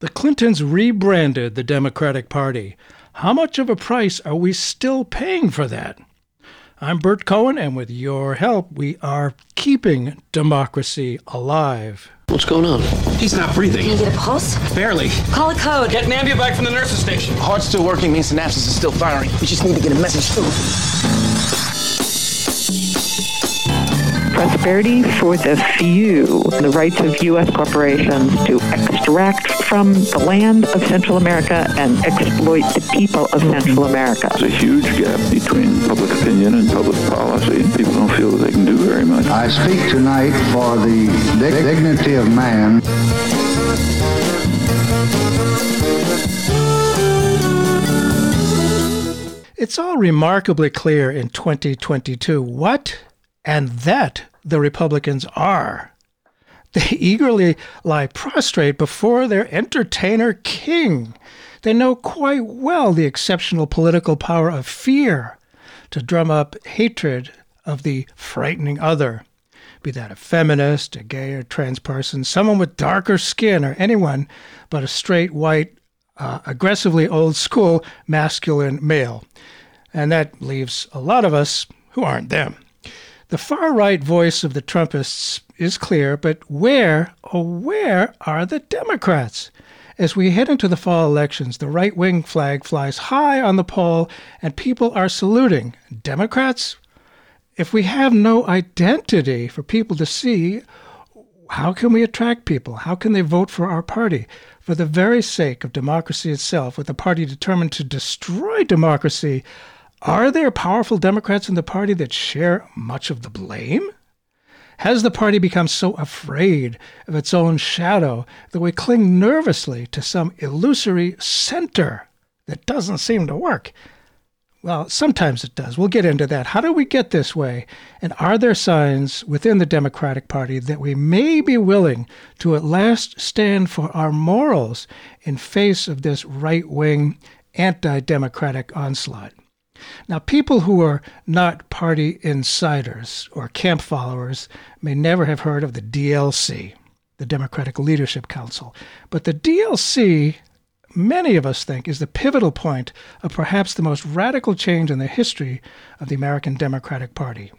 The Clintons rebranded the Democratic Party. How much of a price are we still paying for that? I'm Bert Cohen, and with your help, we are keeping democracy alive. What's going on? He's not breathing. Can you get a pulse? Barely. Call a code. Get Nambia back from the nurse's station. Heart's still working means synapses is still firing. We just need to get a message through. Prosperity for the few, the rights of U.S. corporations to extract from the land of Central America and exploit the people of Central America. There's a huge gap between public opinion and public policy. People don't feel that they can do very much. I speak tonight for the dignity of man. It's all remarkably clear in 2022 what and that the Republicans are. They eagerly lie prostrate before their entertainer king. They know quite well the exceptional political power of fear to drum up hatred of the frightening other, be that a feminist, a gay or trans person, someone with darker skin, or anyone but a straight, white, uh, aggressively old school masculine male. And that leaves a lot of us who aren't them. The far right voice of the Trumpists is clear, but where, oh, where are the Democrats? As we head into the fall elections, the right wing flag flies high on the pole and people are saluting. Democrats? If we have no identity for people to see, how can we attract people? How can they vote for our party? For the very sake of democracy itself, with a party determined to destroy democracy, are there powerful Democrats in the party that share much of the blame? Has the party become so afraid of its own shadow that we cling nervously to some illusory center that doesn't seem to work? Well, sometimes it does. We'll get into that. How do we get this way? And are there signs within the Democratic Party that we may be willing to at last stand for our morals in face of this right wing anti democratic onslaught? Now, people who are not party insiders or camp followers may never have heard of the DLC, the Democratic Leadership Council. But the DLC, many of us think, is the pivotal point of perhaps the most radical change in the history of the American Democratic Party.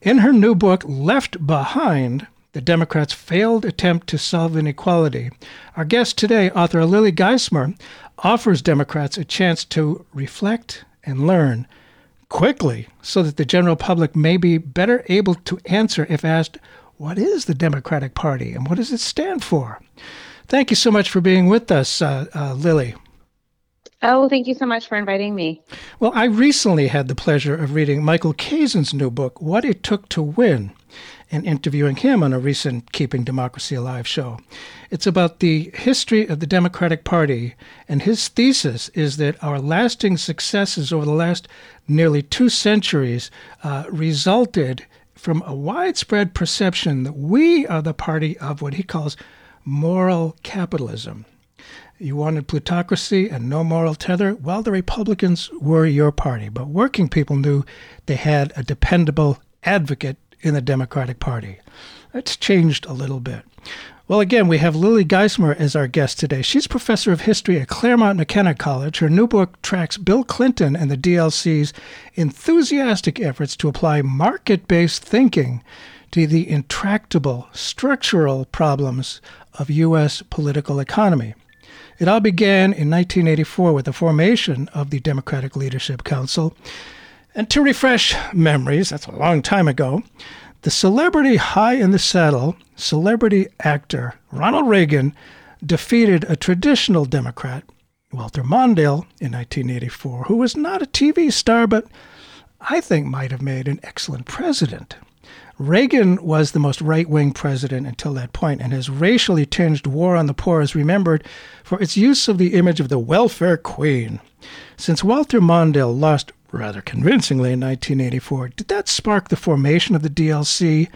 In her new book, Left Behind, the Democrats' failed attempt to solve inequality. Our guest today, author Lily Geismer, offers Democrats a chance to reflect and learn quickly so that the general public may be better able to answer if asked, What is the Democratic Party and what does it stand for? Thank you so much for being with us, uh, uh, Lily. Oh, thank you so much for inviting me. Well, I recently had the pleasure of reading Michael Kazin's new book, What It Took to Win, and interviewing him on a recent Keeping Democracy Alive show. It's about the history of the Democratic Party, and his thesis is that our lasting successes over the last nearly two centuries uh, resulted from a widespread perception that we are the party of what he calls moral capitalism. You wanted plutocracy and no moral tether? Well, the Republicans were your party, but working people knew they had a dependable advocate in the Democratic Party. That's changed a little bit. Well, again, we have Lily Geismer as our guest today. She's professor of history at Claremont McKenna College. Her new book tracks Bill Clinton and the DLC's enthusiastic efforts to apply market based thinking to the intractable structural problems of U.S. political economy. It all began in 1984 with the formation of the Democratic Leadership Council. And to refresh memories, that's a long time ago, the celebrity high in the saddle, celebrity actor Ronald Reagan defeated a traditional Democrat, Walter Mondale, in 1984, who was not a TV star, but I think might have made an excellent president. Reagan was the most right wing president until that point, and his racially tinged war on the poor is remembered for its use of the image of the welfare queen. Since Walter Mondale lost rather convincingly in 1984. Did that spark the formation of the DLC?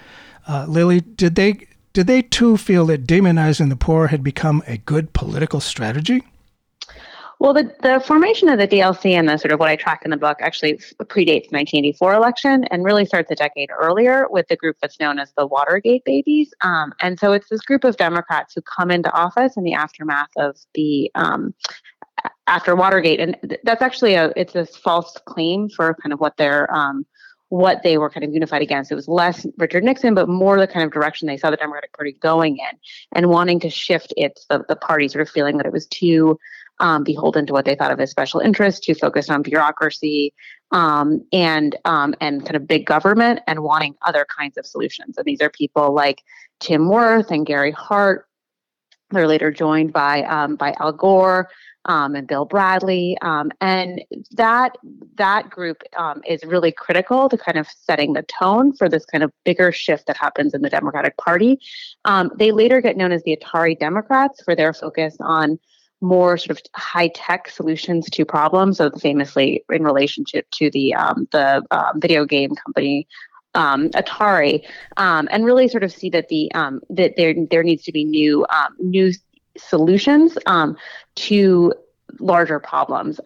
Uh, Lily, did they did they too feel that demonizing the poor had become a good political strategy? Well, the, the formation of the DLC and the sort of what I track in the book actually predates the 1984 election and really starts a decade earlier with the group that's known as the Watergate Babies. Um, and so it's this group of Democrats who come into office in the aftermath of the um, after Watergate, and that's actually a it's a false claim for kind of what they're um, what they were kind of unified against. It was less Richard Nixon, but more the kind of direction they saw the Democratic Party going in and wanting to shift its the, the party sort of feeling that it was too um, beholden to what they thought of as special interests, to focus on bureaucracy um, and um, and kind of big government, and wanting other kinds of solutions. And these are people like Tim Wirth and Gary Hart. They're later joined by um, by Al Gore. Um, and Bill Bradley, um, and that that group um, is really critical to kind of setting the tone for this kind of bigger shift that happens in the Democratic Party. Um, they later get known as the Atari Democrats for their focus on more sort of high tech solutions to problems. So famously in relationship to the um, the uh, video game company um, Atari, um, and really sort of see that the um, that there there needs to be new um, new solutions um, to larger problems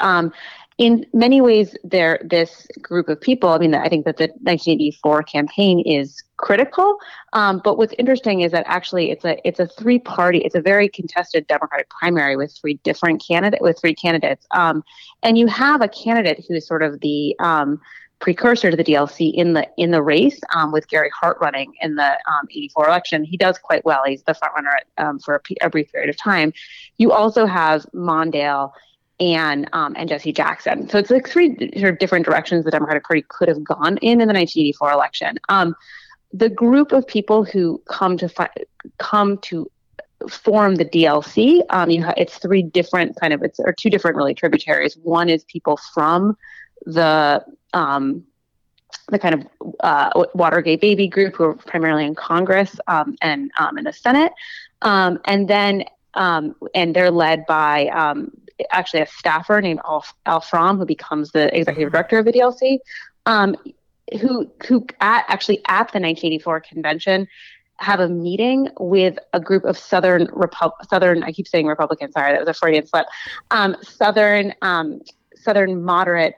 in many ways, there this group of people. I mean, I think that the 1984 campaign is critical. Um, but what's interesting is that actually it's a it's a three party. It's a very contested Democratic primary with three different candidate with three candidates. Um, and you have a candidate who is sort of the um, precursor to the DLC in the in the race um, with Gary Hart running in the um, 84 election. He does quite well. He's the front runner um, for a, a, brief period of time. You also have Mondale and um, and Jesse Jackson. So it's like three sort of different directions the Democratic Party could have gone in in the 1984 election. Um, the group of people who come to fi- come to form the DLC, um, you ha- it's three different kind of it's or two different really tributaries. One is people from the um, the kind of uh, Watergate baby group who are primarily in Congress um, and um, in the Senate, um, and then um, and they're led by um, actually a staffer named Al, Al From, who becomes the executive director of the DLC, um, who who at actually at the 1984 convention have a meeting with a group of Southern Repub- Southern I keep saying Republicans. Sorry, that was a Freudian slip. Um, Southern um, Southern moderate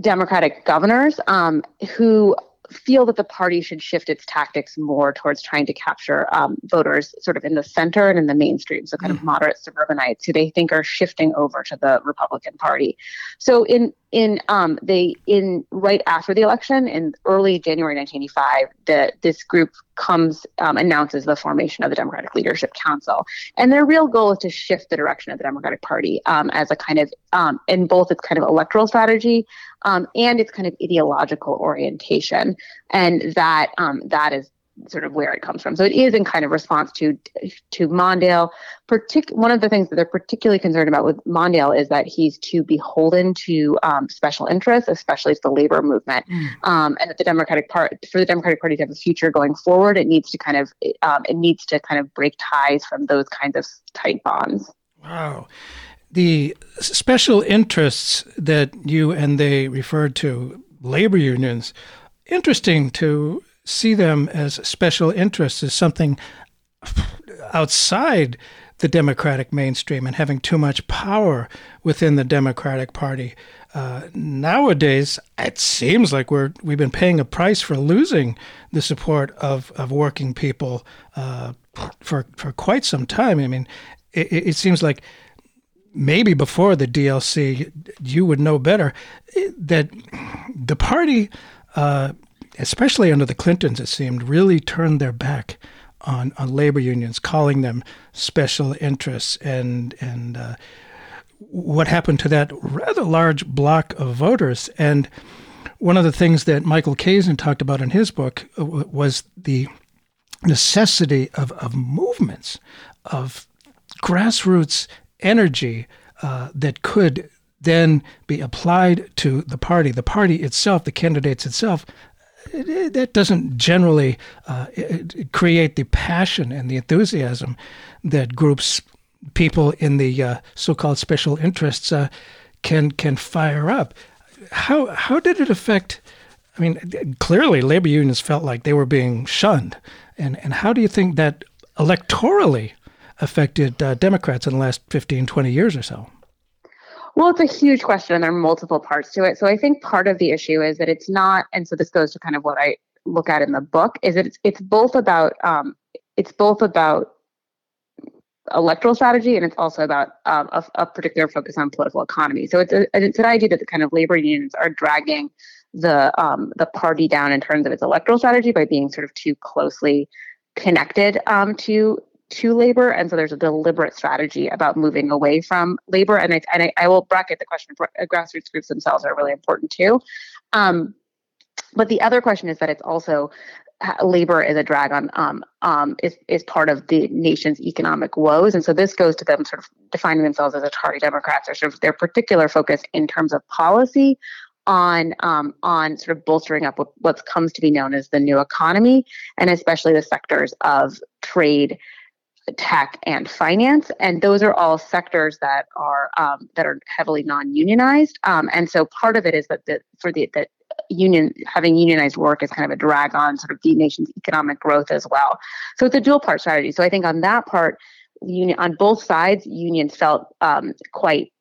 Democratic governors um, who feel that the party should shift its tactics more towards trying to capture um, voters sort of in the center and in the mainstream, so kind mm. of moderate suburbanites who they think are shifting over to the Republican Party. So in in um, they in right after the election in early January 1985, the, this group comes um, announces the formation of the Democratic Leadership Council, and their real goal is to shift the direction of the Democratic Party um, as a kind of um, in both its kind of electoral strategy um, and its kind of ideological orientation, and that um, that is sort of where it comes from. So it is in kind of response to to Mondale. Partic- one of the things that they're particularly concerned about with Mondale is that he's too beholden to um, special interests, especially to the labor movement, mm. um, and that the Democratic Party, for the Democratic Party to have a future going forward, it needs to kind of um, it needs to kind of break ties from those kinds of tight bonds. Wow. The special interests that you and they referred to, labor unions, interesting to see them as special interests as something outside the Democratic mainstream and having too much power within the Democratic Party. Uh, nowadays, it seems like we're we've been paying a price for losing the support of, of working people uh, for for quite some time. I mean, it, it seems like maybe before the DLC, you would know better that the party uh, especially under the Clintons, it seemed, really turned their back on, on labor unions, calling them special interests, and and uh, what happened to that rather large block of voters. And one of the things that Michael Kazin talked about in his book uh, was the necessity of, of movements, of grassroots energy uh, that could then be applied to the party. The party itself, the candidates itself, that doesn't generally uh, create the passion and the enthusiasm that groups, people in the uh, so-called special interests, uh, can can fire up. How how did it affect? I mean, clearly, labor unions felt like they were being shunned, and and how do you think that electorally affected uh, Democrats in the last 15, 20 years or so? Well, it's a huge question, and there are multiple parts to it. So I think part of the issue is that it's not, and so this goes to kind of what I look at in the book, is that it's it's both about um, it's both about electoral strategy and it's also about um, a, a, particular focus on political economy. So it's a, it's an idea that the kind of labor unions are dragging the um, the party down in terms of its electoral strategy by being sort of too closely connected um, to to labor, and so there's a deliberate strategy about moving away from labor. And I, and I, I will bracket the question: uh, grassroots groups themselves are really important too. Um, but the other question is that it's also labor is a drag on um, um, is is part of the nation's economic woes, and so this goes to them sort of defining themselves as Atari Democrats or sort of their particular focus in terms of policy on um, on sort of bolstering up what, what comes to be known as the new economy, and especially the sectors of trade, tech, and finance. And those are all sectors that are um, that are heavily non-unionized. Um, and so part of it is that the, for the that union having unionized work is kind of a drag on sort of the nation's economic growth as well. So it's a dual part strategy. So I think on that part, union on both sides, unions felt um, quite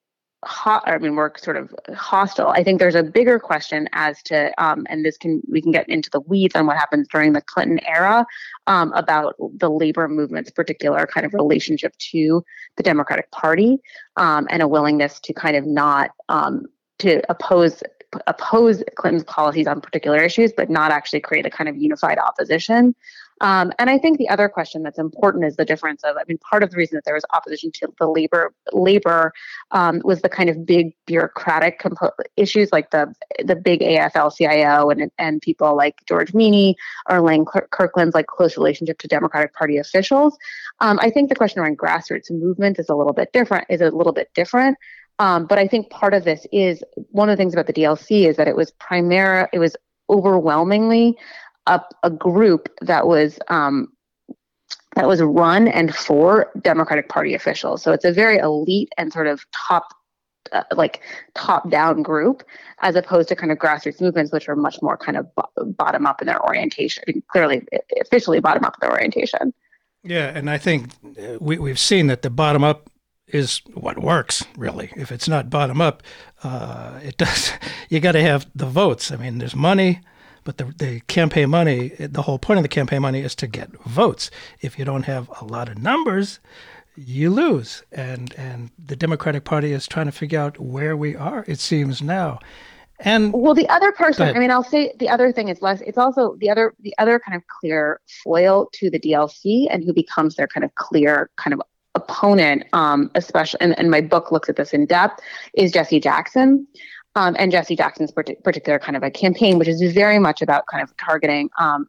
hot i mean we're sort of hostile. I think there's a bigger question as to um, and this can we can get into the weeds on what happens during the clinton era um, about the labor movement's particular kind of relationship to the democratic party um, and a willingness to kind of not um, to oppose oppose clinton's policies on particular issues but not actually create a kind of unified opposition um, and I think the other question that's important is the difference of, I mean, part of the reason that there was opposition to the labor labor um, was the kind of big bureaucratic compo- issues like the the big AFL-CIO and and people like George Meany or Lane Kirkland's like close relationship to Democratic Party officials. Um, I think the question around grassroots movement is a little bit different. Is a little bit different. Um, but I think part of this is one of the things about the DLC is that it was primary, it was overwhelmingly a, a group that was um, that was run and for Democratic Party officials. So it's a very elite and sort of top uh, like top down group as opposed to kind of grassroots movements which are much more kind of bo- bottom up in their orientation I mean, clearly officially bottom up in their orientation. Yeah and i think uh, we, we've seen that the bottom up is what works really. If it's not bottom up uh, it does you got to have the votes. I mean there's money but the, the campaign money, the whole point of the campaign money is to get votes. If you don't have a lot of numbers, you lose. And and the Democratic Party is trying to figure out where we are. It seems now. And well, the other person, I mean, I'll say the other thing is less. It's also the other the other kind of clear foil to the DLC, and who becomes their kind of clear kind of opponent, um, especially, and, and my book looks at this in depth, is Jesse Jackson um, and Jesse Jackson's particular kind of a campaign, which is very much about kind of targeting, um,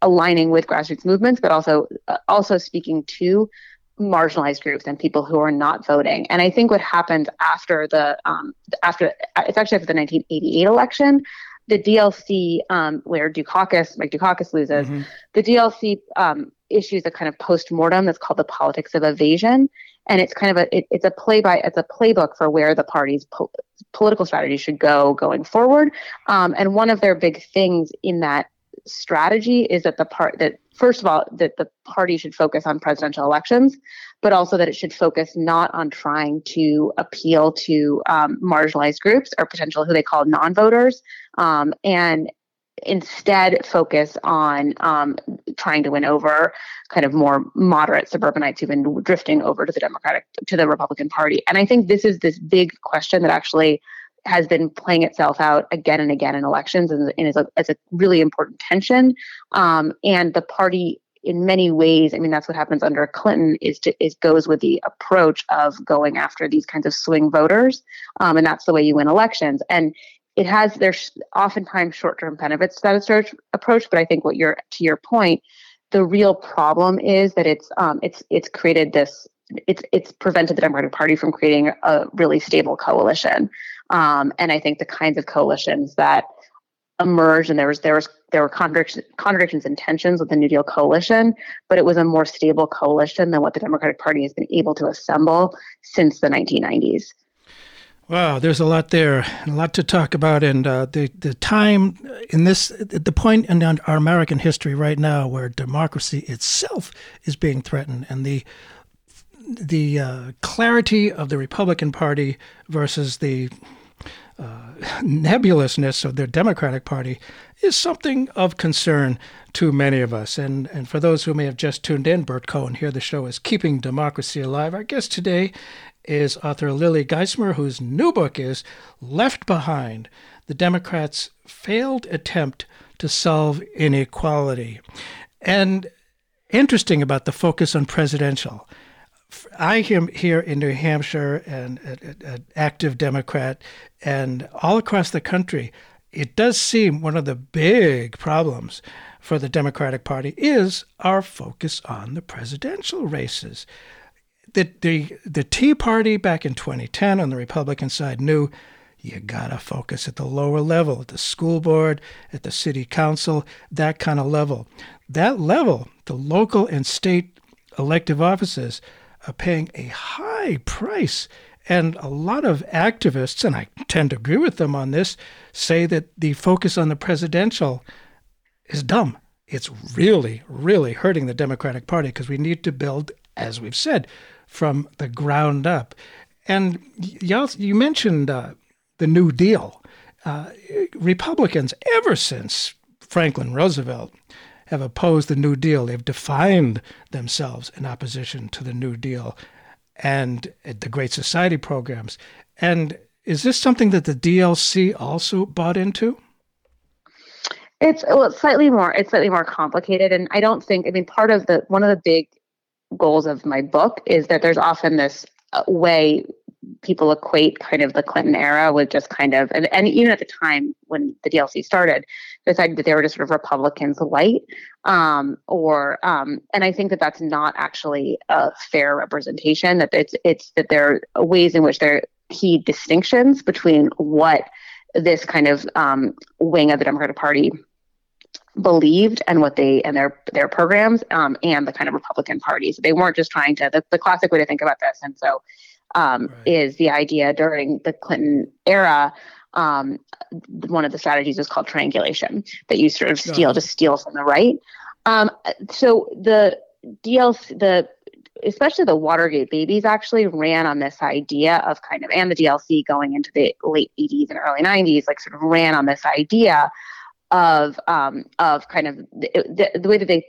aligning with grassroots movements, but also uh, also speaking to marginalized groups and people who are not voting. And I think what happened after the um, after it's actually after the 1988 election, the DLC um, where Dukakis, Mike Dukakis loses, mm-hmm. the DLC um, issues a kind of post mortem that's called the politics of evasion and it's kind of a it, it's a play by it's a playbook for where the party's po- political strategy should go going forward. Um, and one of their big things in that strategy is that the part that first of all that the party should focus on presidential elections, but also that it should focus not on trying to appeal to um, marginalized groups or potential who they call non-voters, um, and instead focus on um, trying to win over kind of more moderate suburbanites who've been drifting over to the Democratic to the Republican Party. And I think this is this big question that actually has been playing itself out again and again in elections and, and is, a, is a really important tension. Um, and the party in many ways, I mean, that's what happens under Clinton is to is goes with the approach of going after these kinds of swing voters, um, and that's the way you win elections. And it has there's oftentimes short-term benefits to that approach but i think what you're to your point the real problem is that it's um, it's it's created this it's it's prevented the democratic party from creating a really stable coalition. Um, and i think the kinds of coalitions that emerged and there was there was there were contradictions contradictions and tensions with the new deal coalition but it was a more stable coalition than what the democratic party has been able to assemble since the 1990s Wow, there's a lot there, a lot to talk about, and uh, the the time in this, the point in our American history right now where democracy itself is being threatened, and the the uh, clarity of the Republican Party versus the uh, nebulousness of the Democratic Party is something of concern to many of us. And, and for those who may have just tuned in, Bert Cohen here. The show is Keeping Democracy Alive. Our guest today is author Lily Geismer, whose new book is Left Behind The Democrats' Failed Attempt to Solve Inequality. And interesting about the focus on presidential. I am here in New Hampshire and an active Democrat, and all across the country, it does seem one of the big problems for the Democratic Party is our focus on the presidential races. The, the, the Tea Party back in 2010 on the Republican side knew you gotta focus at the lower level, at the school board, at the city council, that kind of level. That level, the local and state elective offices, are paying a high price. And a lot of activists, and I tend to agree with them on this, say that the focus on the presidential is dumb. It's really, really hurting the Democratic Party because we need to build, as we've said, from the ground up. And y'all, you mentioned uh, the New Deal. Uh, Republicans, ever since Franklin Roosevelt, have opposed the New Deal. They've defined themselves in opposition to the New Deal and the Great Society programs. And is this something that the DLC also bought into? It's well, it's slightly more. It's slightly more complicated, and I don't think. I mean, part of the one of the big goals of my book is that there's often this uh, way people equate kind of the Clinton era with just kind of, and, and even at the time when the DLC started, decided that they were just sort of Republicans light, um, or um, and I think that that's not actually a fair representation. That it's it's that there are ways in which there are key distinctions between what this kind of um, wing of the Democratic Party believed and what they and their their programs um, and the kind of Republican Party. So they weren't just trying to. The, the classic way to think about this, and so um, right. is the idea during the Clinton era. Um, one of the strategies is called triangulation, that you sort of steal, just steal from the right. Um, so the DLC, the especially the Watergate babies actually ran on this idea of kind of, and the DLC going into the late 80s and early 90s, like sort of ran on this idea of um, of kind of the, the, the way that they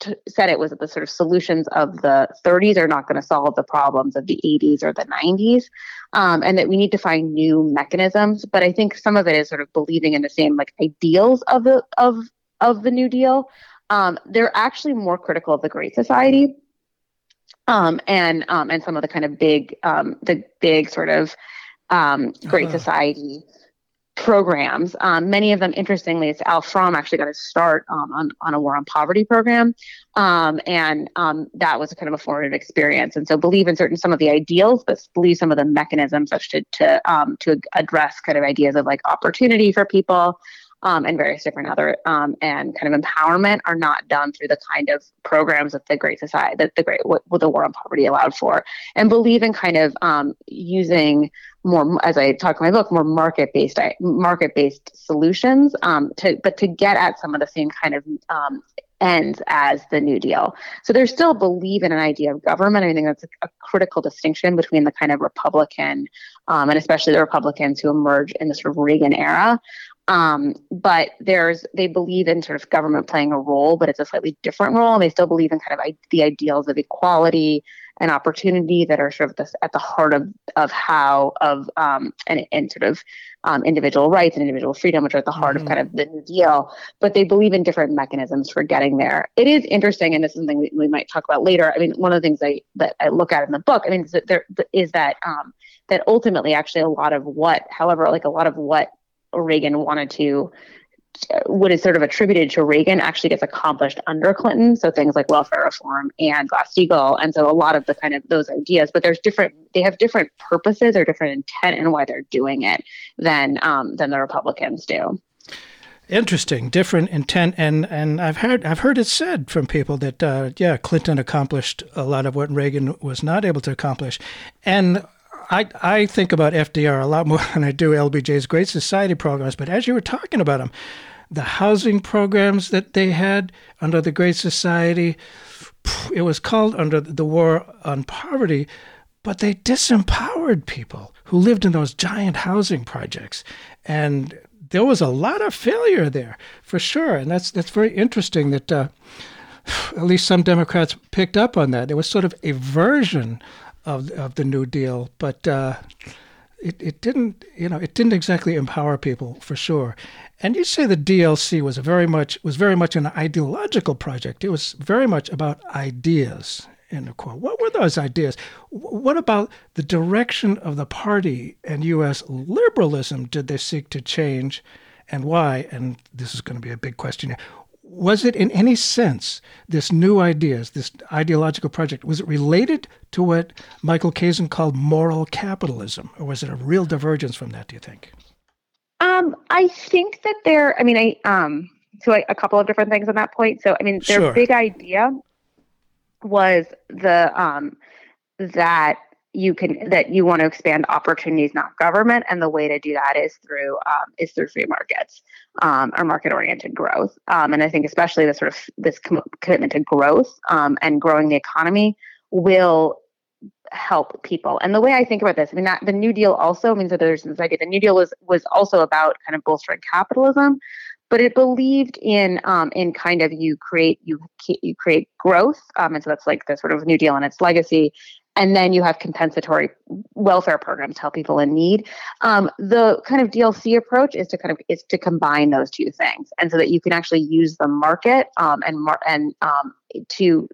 t- said it was that the sort of solutions of the 30s are not going to solve the problems of the 80s or the 90s, um, and that we need to find new mechanisms. But I think some of it is sort of believing in the same like ideals of the of of the New Deal. Um, they're actually more critical of the Great Society. Um, and um, and some of the kind of big um, the big sort of um, Great uh-huh. Society programs. Um, many of them, interestingly, it's Al From actually got his start um, on, on a war on poverty program. Um, and um, that was a kind of a formative experience. And so believe in certain some of the ideals, but believe some of the mechanisms such to, to, um, to address kind of ideas of like opportunity for people, um, and various different other and kind of empowerment are not done through the kind of programs that the Great Society, that the Great, what, what the War on Poverty allowed for, and believe in kind of using more, as I talk in my book, more market based market based solutions. Um, to but to get at some of the same kind of um, ends as the New Deal. So they still believe in an idea of government. I think that's a, a critical distinction between the kind of Republican um, and especially the Republicans who emerge in the sort of Reagan era, um, but there's they believe in sort of government playing a role, but it's a slightly different role. And they still believe in kind of I- the ideals of equality and opportunity that are sort of this, at the heart of of how of um, and, and sort of um, individual rights and individual freedom, which are at the heart mm-hmm. of kind of the New Deal. But they believe in different mechanisms for getting there. It is interesting, and this is something we, we might talk about later. I mean, one of the things I that I look at in the book, I mean, is that there is that um, that ultimately actually a lot of what, however, like a lot of what Reagan wanted to what is sort of attributed to Reagan actually gets accomplished under Clinton. So things like welfare reform and Glass-Steagall, and so a lot of the kind of those ideas. But there's different; they have different purposes or different intent in why they're doing it than um, than the Republicans do. Interesting, different intent, and and I've heard I've heard it said from people that uh, yeah, Clinton accomplished a lot of what Reagan was not able to accomplish, and I, I think about FDR a lot more than I do LBJ's Great Society programs. But as you were talking about them, the housing programs that they had under the Great Society. It was called under the War on Poverty, but they disempowered people who lived in those giant housing projects. And there was a lot of failure there, for sure. And that's, that's very interesting that uh, at least some Democrats picked up on that. There was sort of a version of, of the New Deal, but uh, it, it didn't, you know, it didn't exactly empower people for sure. And you say the DLC was very much was very much an ideological project. It was very much about ideas. End of quote. What were those ideas? What about the direction of the party and U.S. liberalism did they seek to change, and why? And this is going to be a big question was it in any sense this new ideas this ideological project was it related to what michael kazin called moral capitalism or was it a real divergence from that do you think um, i think that there i mean i um so a, a couple of different things on that point so i mean their Sure. big idea was the um that you can that you want to expand opportunities, not government, and the way to do that is through um, is through free markets um, or market oriented growth. Um, and I think especially this sort of this com- commitment to growth um, and growing the economy will help people. And the way I think about this, I mean, that the New Deal also means that there's this idea. The New Deal was was also about kind of bolstering capitalism, but it believed in um, in kind of you create you you create growth, um, and so that's like the sort of New Deal and its legacy. And then you have compensatory welfare programs to help people in need. Um, the kind of DLC approach is to kind of is to combine those two things, and so that you can actually use the market um, and mar- and um, to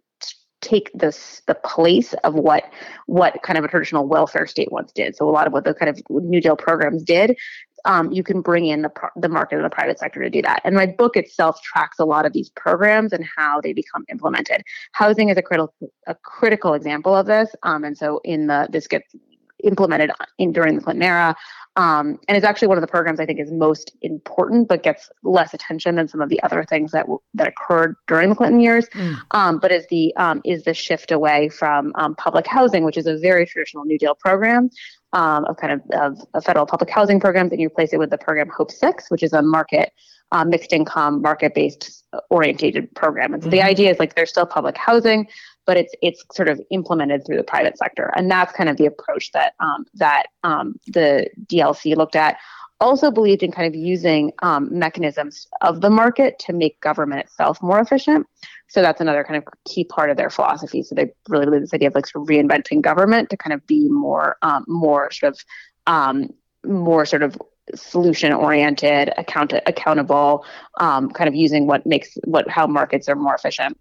take this the place of what what kind of a traditional welfare state once did. So a lot of what the kind of New Deal programs did, um, you can bring in the the market and the private sector to do that. And my book itself tracks a lot of these programs and how they become implemented. Housing is a critical a critical example of this. Um, and so in the this gets implemented in during the Clinton era. Um, and it's actually one of the programs I think is most important, but gets less attention than some of the other things that w- that occurred during the Clinton years. Um, but is the um, is the shift away from um, public housing, which is a very traditional New Deal program um, of kind of, of, of federal public housing programs, and you replace it with the program Hope Six, which is a market um, mixed income, market based orientated program. And so the idea is like there's still public housing, but it's it's sort of implemented through the private sector, and that's kind of the approach that um, that um, the DLC looked at. Also believed in kind of using um, mechanisms of the market to make government itself more efficient. So that's another kind of key part of their philosophy. So they really believe this idea of like sort of reinventing government to kind of be more um, more sort of um, more sort of solution oriented, account accountable, um, kind of using what makes what how markets are more efficient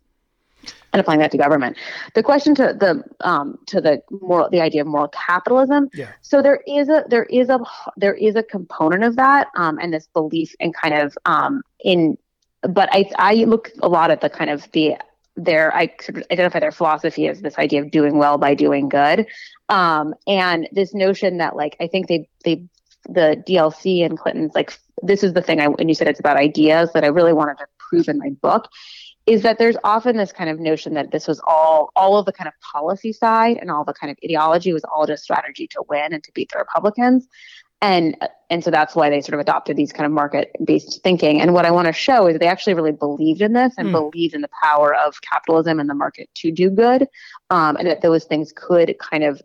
and applying that to government. The question to the um, to the moral the idea of moral capitalism. Yeah. So there is a there is a there is a component of that um, and this belief in kind of um, in but I I look a lot at the kind of the their I sort of identify their philosophy as this idea of doing well by doing good, um, and this notion that like I think they they the DLC and Clinton's like this is the thing I when you said it's about ideas that I really wanted to prove in my book is that there's often this kind of notion that this was all all of the kind of policy side and all the kind of ideology was all just strategy to win and to beat the Republicans and and so that's why they sort of adopted these kind of market based thinking and what i want to show is they actually really believed in this and Hmm. believed in the power of capitalism and the market to do good um, and that those things could kind of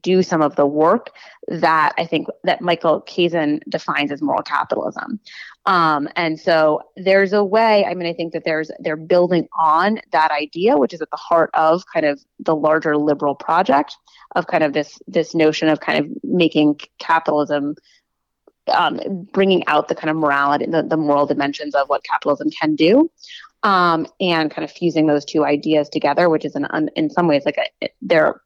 do some of the work that i think that michael kazin defines as moral capitalism. Um, and so there's a way i mean i think that there's they're building on that idea which is at the heart of kind of the larger liberal project of kind of this this notion of kind of making capitalism um, bringing out the kind of morality the, the moral dimensions of what capitalism can do um, and kind of fusing those two ideas together which is an, un, in some ways like a, there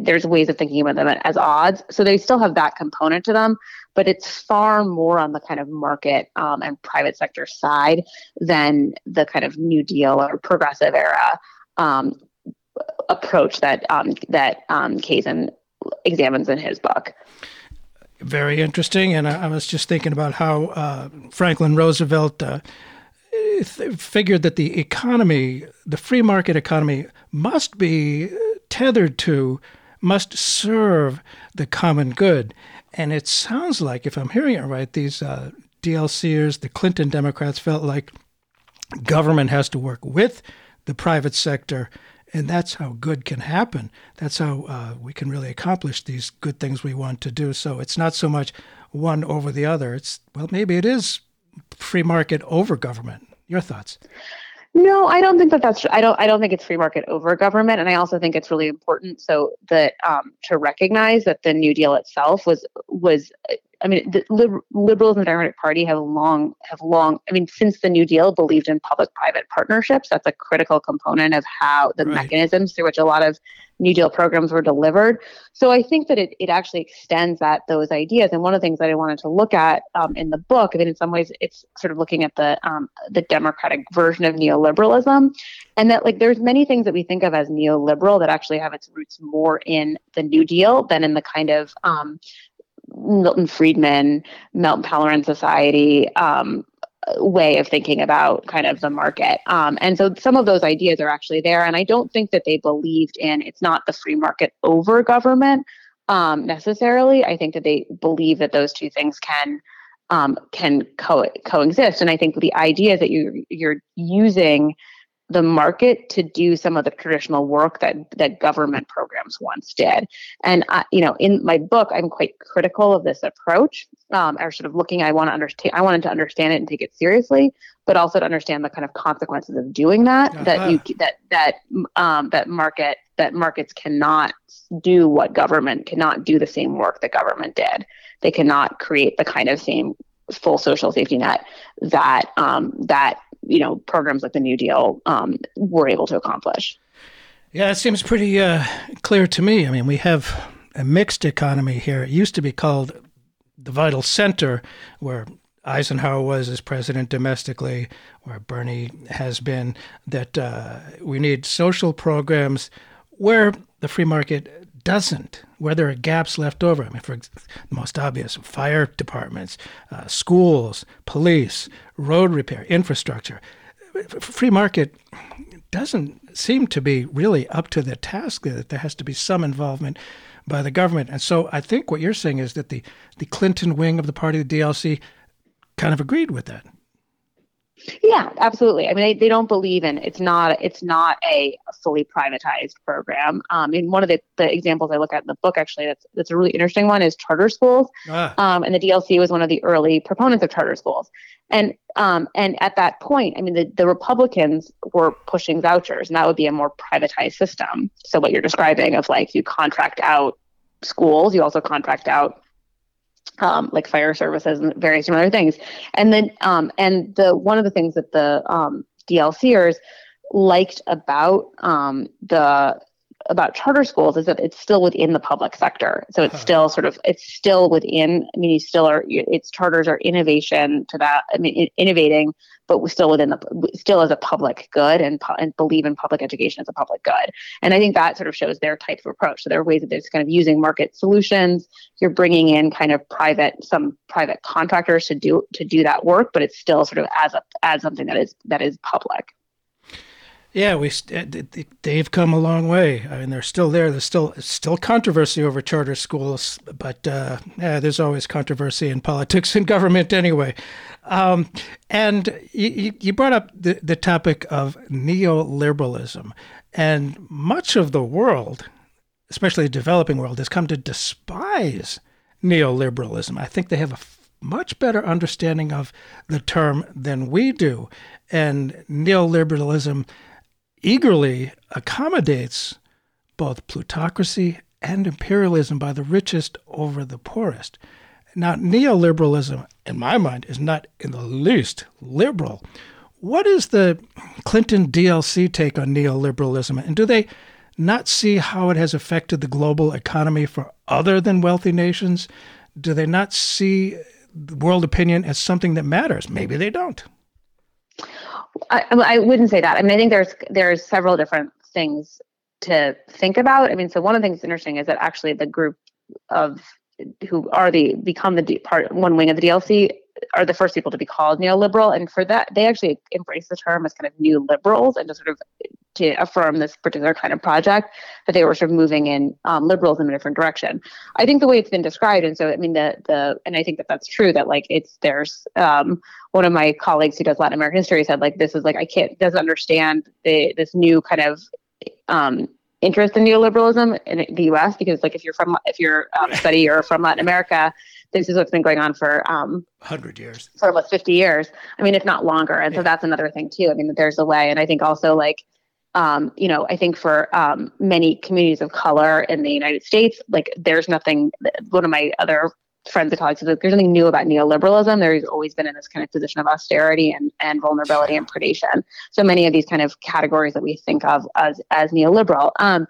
there's ways of thinking about them as odds so they still have that component to them but it's far more on the kind of market um, and private sector side than the kind of new deal or progressive era um, approach that um, that um, Kazin examines in his book. Very interesting. And I, I was just thinking about how uh, Franklin Roosevelt uh, figured that the economy, the free market economy, must be tethered to, must serve the common good. And it sounds like, if I'm hearing it right, these uh, DLCers, the Clinton Democrats felt like government has to work with the private sector and that's how good can happen. That's how uh, we can really accomplish these good things we want to do. So it's not so much one over the other. It's, well, maybe it is free market over government. Your thoughts? No, I don't think that that's. I don't. I don't think it's free market over government, and I also think it's really important so that um, to recognize that the New Deal itself was was I mean, the liberals and the Democratic Party have long have long. I mean, since the New Deal, believed in public-private partnerships. That's a critical component of how the right. mechanisms through which a lot of New Deal programs were delivered. So I think that it, it actually extends that those ideas. And one of the things that I wanted to look at um, in the book, I mean, in some ways, it's sort of looking at the um, the democratic version of neoliberalism, and that like there's many things that we think of as neoliberal that actually have its roots more in the New Deal than in the kind of um, Milton Friedman, Milton Pelerin Society um, way of thinking about kind of the market. Um, and so some of those ideas are actually there. And I don't think that they believed in it's not the free market over government um, necessarily. I think that they believe that those two things can. Um, can co- coexist, and I think the idea that you you're using the market to do some of the traditional work that that government programs once did. And I, you know, in my book, I'm quite critical of this approach. Um, or sort of looking, I want to understand. I wanted to understand it and take it seriously, but also to understand the kind of consequences of doing that. Uh-huh. That you that that um, that market that markets cannot do what government cannot do the same work that government did. They cannot create the kind of same full social safety net that um, that you know programs like the New Deal um, were able to accomplish. Yeah, it seems pretty uh, clear to me. I mean, we have a mixed economy here. It used to be called the vital center, where Eisenhower was as president domestically, where Bernie has been. That uh, we need social programs where the free market doesn't, where there are gaps left over. I mean, for the most obvious, fire departments, uh, schools, police, road repair, infrastructure. Free market doesn't seem to be really up to the task that there has to be some involvement by the government. And so I think what you're saying is that the, the Clinton wing of the party, the DLC, kind of agreed with that. Yeah, absolutely. I mean, they, they don't believe in it's not it's not a fully privatized program. Um, and one of the, the examples I look at in the book actually that's that's a really interesting one is charter schools. Ah. Um, and the DLC was one of the early proponents of charter schools. And um, and at that point, I mean, the, the Republicans were pushing vouchers, and that would be a more privatized system. So what you're describing of like you contract out schools, you also contract out um, like fire services and various other things. And then, um, and the one of the things that the um, DLCers liked about um, the about charter schools is that it's still within the public sector. So it's still sort of it's still within. I mean, you still are. Its charters are innovation to that. I mean, innovating, but we're still within the still as a public good and and believe in public education as a public good. And I think that sort of shows their type of approach. So there are ways that they're kind of using market solutions. You're bringing in kind of private some private contractors to do to do that work, but it's still sort of as a as something that is that is public. Yeah, we uh, they've come a long way. I mean, they're still there. There's still still controversy over charter schools, but uh, yeah, there's always controversy in politics and government anyway. Um, and you, you brought up the, the topic of neoliberalism, and much of the world, especially the developing world, has come to despise neoliberalism. I think they have a much better understanding of the term than we do, and neoliberalism eagerly accommodates both plutocracy and imperialism by the richest over the poorest. Now, neoliberalism, in my mind, is not in the least liberal. What is the Clinton DLC take on neoliberalism? And do they not see how it has affected the global economy for other than wealthy nations? Do they not see world opinion as something that matters? Maybe they don't. I, I wouldn't say that. I mean, I think there's there's several different things to think about. I mean, so one of the things that's interesting is that actually the group of who are the become the part one wing of the DLC are the first people to be called neoliberal, and for that they actually embrace the term as kind of new liberals and to sort of to affirm this particular kind of project that they were sort of moving in um, liberalism in a different direction. I think the way it's been described, and so I mean the the and I think that that's true that like it's there's um, one of my colleagues who does Latin American history said like this is like I can't doesn't understand the this new kind of um, interest in neoliberalism in the U.S. because like if you're from if you're um, study or from Latin America, this is what's been going on for um, hundred years, for almost fifty years. I mean, if not longer. And yeah. so that's another thing too. I mean, that there's a way, and I think also like. Um, you know, I think for um, many communities of color in the United States, like there's nothing. One of my other friends and colleagues that there's nothing new about neoliberalism. There's always been in this kind of position of austerity and, and vulnerability and predation. So many of these kind of categories that we think of as as neoliberal. Um,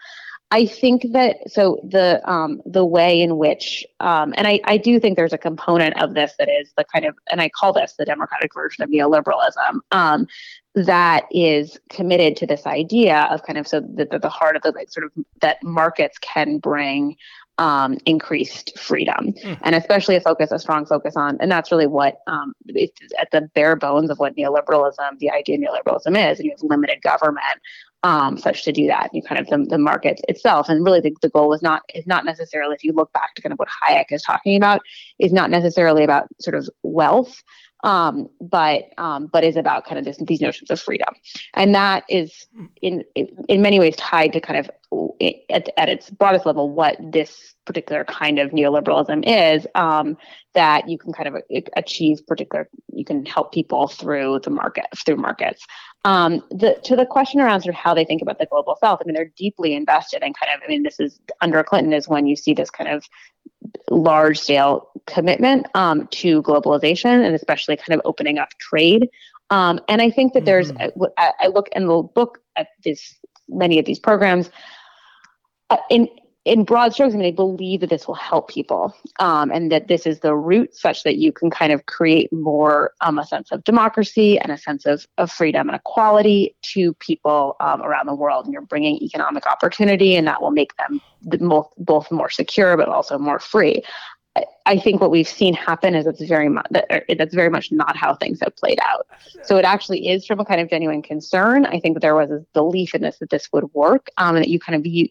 I think that so the um, the way in which um, and I, I do think there's a component of this that is the kind of and I call this the democratic version of neoliberalism um, that is committed to this idea of kind of so that the, the heart of the like sort of that markets can bring um, increased freedom, mm. and especially a focus, a strong focus on, and that's really what um, it's at the bare bones of what neoliberalism, the idea of neoliberalism is, and you have limited government, um, such to do that. You kind of the, the market itself, and really the, the goal is not is not necessarily, if you look back to kind of what Hayek is talking about, is not necessarily about sort of wealth, um, but um, but is about kind of this, these notions of freedom, and that is in in many ways tied to kind of at, at its broadest level what this particular kind of neoliberalism is. Um, that you can kind of achieve particular, you can help people through the market through markets. Um, the, to the question around sort of how they think about the global south, I mean, they're deeply invested in kind of, I mean, this is under Clinton is when you see this kind of large scale commitment um, to globalization and especially kind of opening up trade. Um, and I think that there's, mm-hmm. I, I, look in the book at this, many of these programs. Uh, in in broad strokes, I mean, they believe that this will help people um, and that this is the root such that you can kind of create more um, a sense of democracy and a sense of, of freedom and equality to people um, around the world. And you're bringing economic opportunity, and that will make them both, both more secure but also more free. I think what we've seen happen is it's very much that, that's very much not how things have played out. So it actually is from a kind of genuine concern. I think that there was a belief in this that this would work, um, and that you kind of you,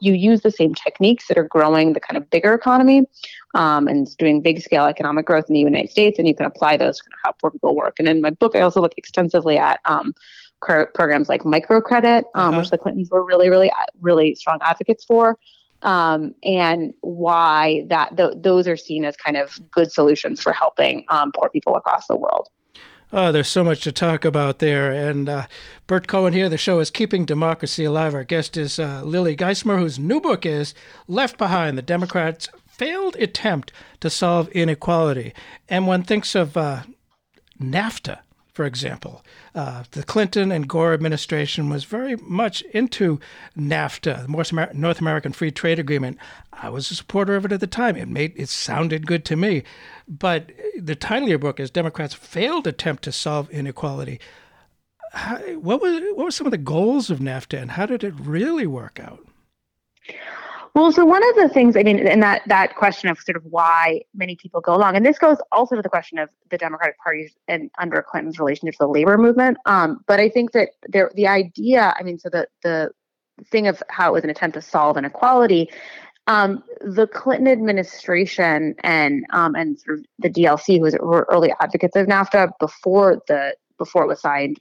you use the same techniques that are growing the kind of bigger economy um, and doing big scale economic growth in the United States, and you can apply those to kind of how poor people work. And in my book, I also look extensively at um, programs like microcredit, um, uh-huh. which the Clintons were really, really, really strong advocates for um, and why that th- those are seen as kind of good solutions for helping um, poor people across the world. Oh, there's so much to talk about there. And uh, Burt Cohen here. The show is Keeping Democracy Alive. Our guest is uh, Lily Geismer, whose new book is Left Behind The Democrats' Failed Attempt to Solve Inequality. And one thinks of uh, NAFTA for example. Uh, the Clinton and Gore administration was very much into NAFTA, the North American Free Trade Agreement. I was a supporter of it at the time. It made it sounded good to me. But the title of your book is Democrats' Failed Attempt to Solve Inequality. How, what, was, what were some of the goals of NAFTA and how did it really work out? Well, so one of the things, I mean, and that that question of sort of why many people go along, and this goes also to the question of the Democratic Party's and under Clinton's relationship to the labor movement. Um, but I think that there, the idea, I mean, so the the thing of how it was an attempt to solve inequality, um, the Clinton administration and um, and sort of the DLC, who was were early advocates of NAFTA before the before it was signed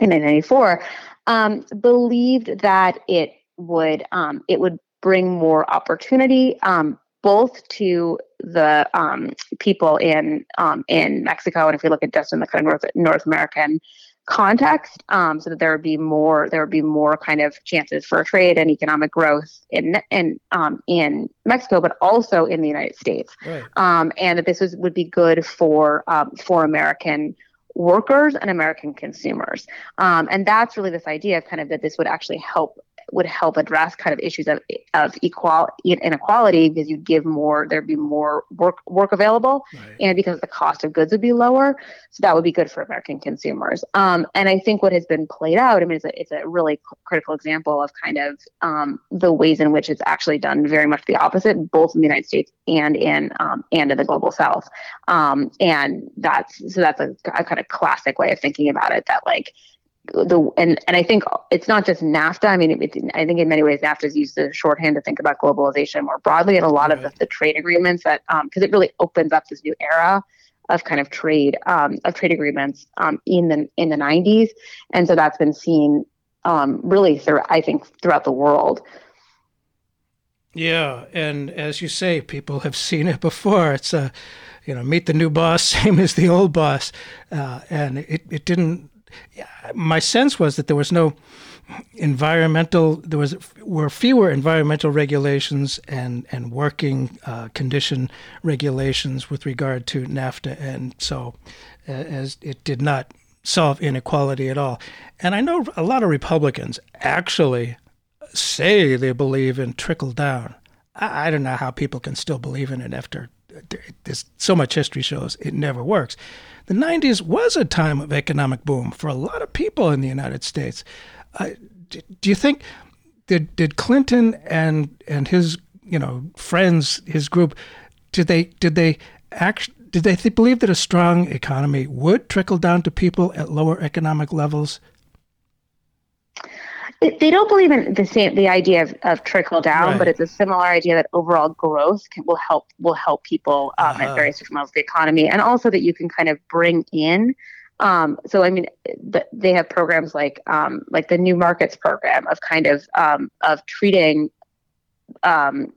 in 1994, um, believed that it would um, it would bring more opportunity um, both to the um, people in um, in Mexico, and if we look at just in the kind of North, North American context, um, so that there would be more there would be more kind of chances for trade and economic growth in in um, in Mexico, but also in the United States, right. Um, and that this was, would be good for um, for American workers and American consumers. Um, and that's really this idea of kind of that this would actually help would help address kind of issues of, of equal inequality because you'd give more there'd be more work work available right. and because the cost of goods would be lower. So that would be good for american consumers. Um, and i think what has been played out i mean it's a, it's a really critical example of kind of um, the ways in which it's actually done very much the opposite both in the united states and in um, and in the global south. Um, and that's so that's a, a kind of classic way of thinking about it that like the and and I think it's not just NAFTA. I mean, it, I think in many ways NAFTA is used as a shorthand to think about globalization more broadly, and a lot right. of the, the, trade agreements that because um, it really opens up this new era of kind of trade um, of trade agreements um, in the in the 90s, and so that's been seen um, really through I think throughout the world. Yeah, and as you say, people have seen it before. It's a, you know, meet the new boss, same as the old boss, uh, and it it didn't. My sense was that there was no environmental there was were fewer environmental regulations and and working uh, condition regulations with regard to NAFTA and so uh, as it did not solve inequality at all and I know a lot of Republicans actually say they believe in trickle down. I, I don't know how people can still believe in it after there's so much history shows it never works. The 90s was a time of economic boom for a lot of people in the United States. Uh, do you think did did Clinton and and his you know friends, his group, did they did they act did they th- believe that a strong economy would trickle down to people at lower economic levels? They don't believe in the same the idea of, of trickle down, right. but it's a similar idea that overall growth can, will help will help people um, uh-huh. at various different levels of the economy, and also that you can kind of bring in. Um, so I mean, the, they have programs like um, like the New Markets program of kind of um, of treating um,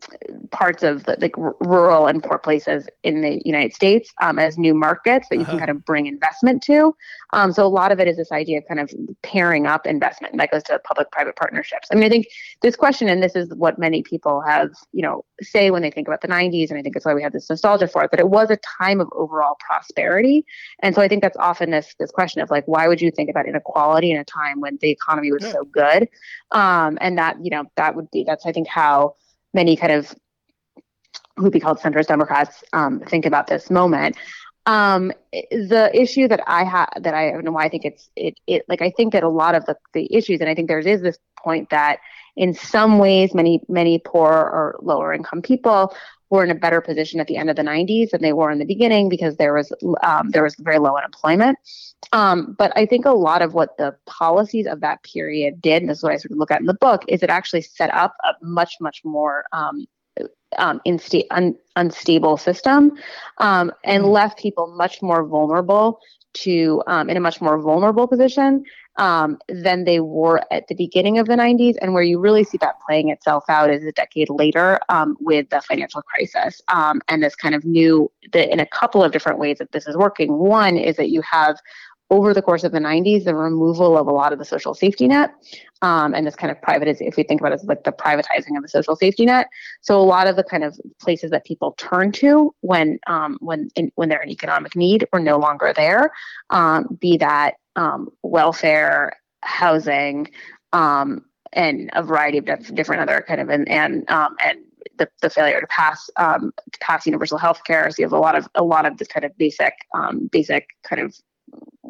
parts of the, like r- rural and poor places in the United States um, as new markets that you uh-huh. can kind of bring investment to. Um, so a lot of it is this idea of kind of pairing up investment, and that goes to public-private partnerships. I mean, I think this question, and this is what many people have, you know, say when they think about the '90s, and I think it's why we have this nostalgia for it. But it was a time of overall prosperity, and so I think that's often this this question of like, why would you think about inequality in a time when the economy was yeah. so good? Um, and that you know that would be that's I think how many kind of who would be called centrist Democrats um, think about this moment. Um, the issue that I have that I don't know why I think it's it it like I think that a lot of the, the issues and I think there is this point that in some ways many many poor or lower income people were in a better position at the end of the 90s than they were in the beginning because there was um, there was very low unemployment. Um, but I think a lot of what the policies of that period did, and this is what I sort of look at in the book, is it actually set up a much much more um, um, insta- un- unstable system um, and mm. left people much more vulnerable to um, in a much more vulnerable position um, than they were at the beginning of the 90s. And where you really see that playing itself out is a decade later um, with the financial crisis um, and this kind of new, the, in a couple of different ways that this is working. One is that you have over the course of the 90s, the removal of a lot of the social safety net um, and this kind of privatization, if we think about it as like the privatizing of the social safety net. So a lot of the kind of places that people turn to when um, when in, when they're in economic need were no longer there, um, be that um, welfare, housing, um, and a variety of different other kind of and and um, and the, the failure to pass um, to pass universal health care. So you have a lot of a lot of this kind of basic um, basic kind of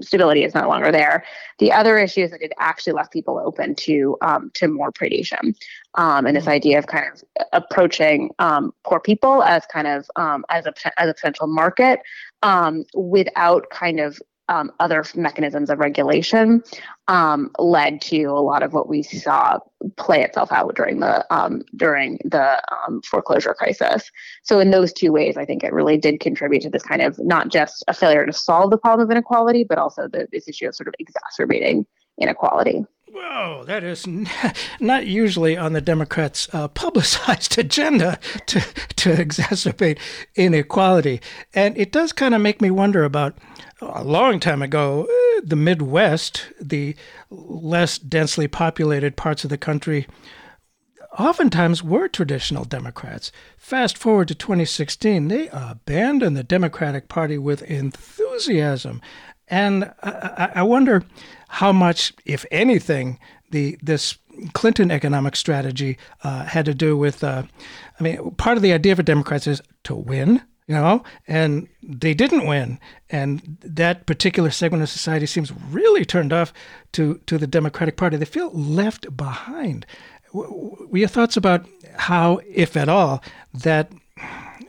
stability is no longer there. The other issue is that it actually left people open to um, to more predation, um, and this mm-hmm. idea of kind of approaching um, poor people as kind of um, as a as a potential market um, without kind of um, other mechanisms of regulation um, led to a lot of what we saw play itself out during the um, during the um, foreclosure crisis. So in those two ways, I think it really did contribute to this kind of not just a failure to solve the problem of inequality, but also the, this issue of sort of exacerbating inequality. Whoa, that is not usually on the Democrats' uh, publicized agenda to, to exacerbate inequality. And it does kind of make me wonder about a long time ago, eh, the Midwest, the less densely populated parts of the country, oftentimes were traditional Democrats. Fast forward to 2016, they abandoned the Democratic Party with enthusiasm. And I, I wonder how much, if anything, the this Clinton economic strategy uh, had to do with. Uh, I mean, part of the idea for Democrats is to win, you know, and they didn't win, and that particular segment of society seems really turned off to to the Democratic Party. They feel left behind. What your thoughts about how, if at all, that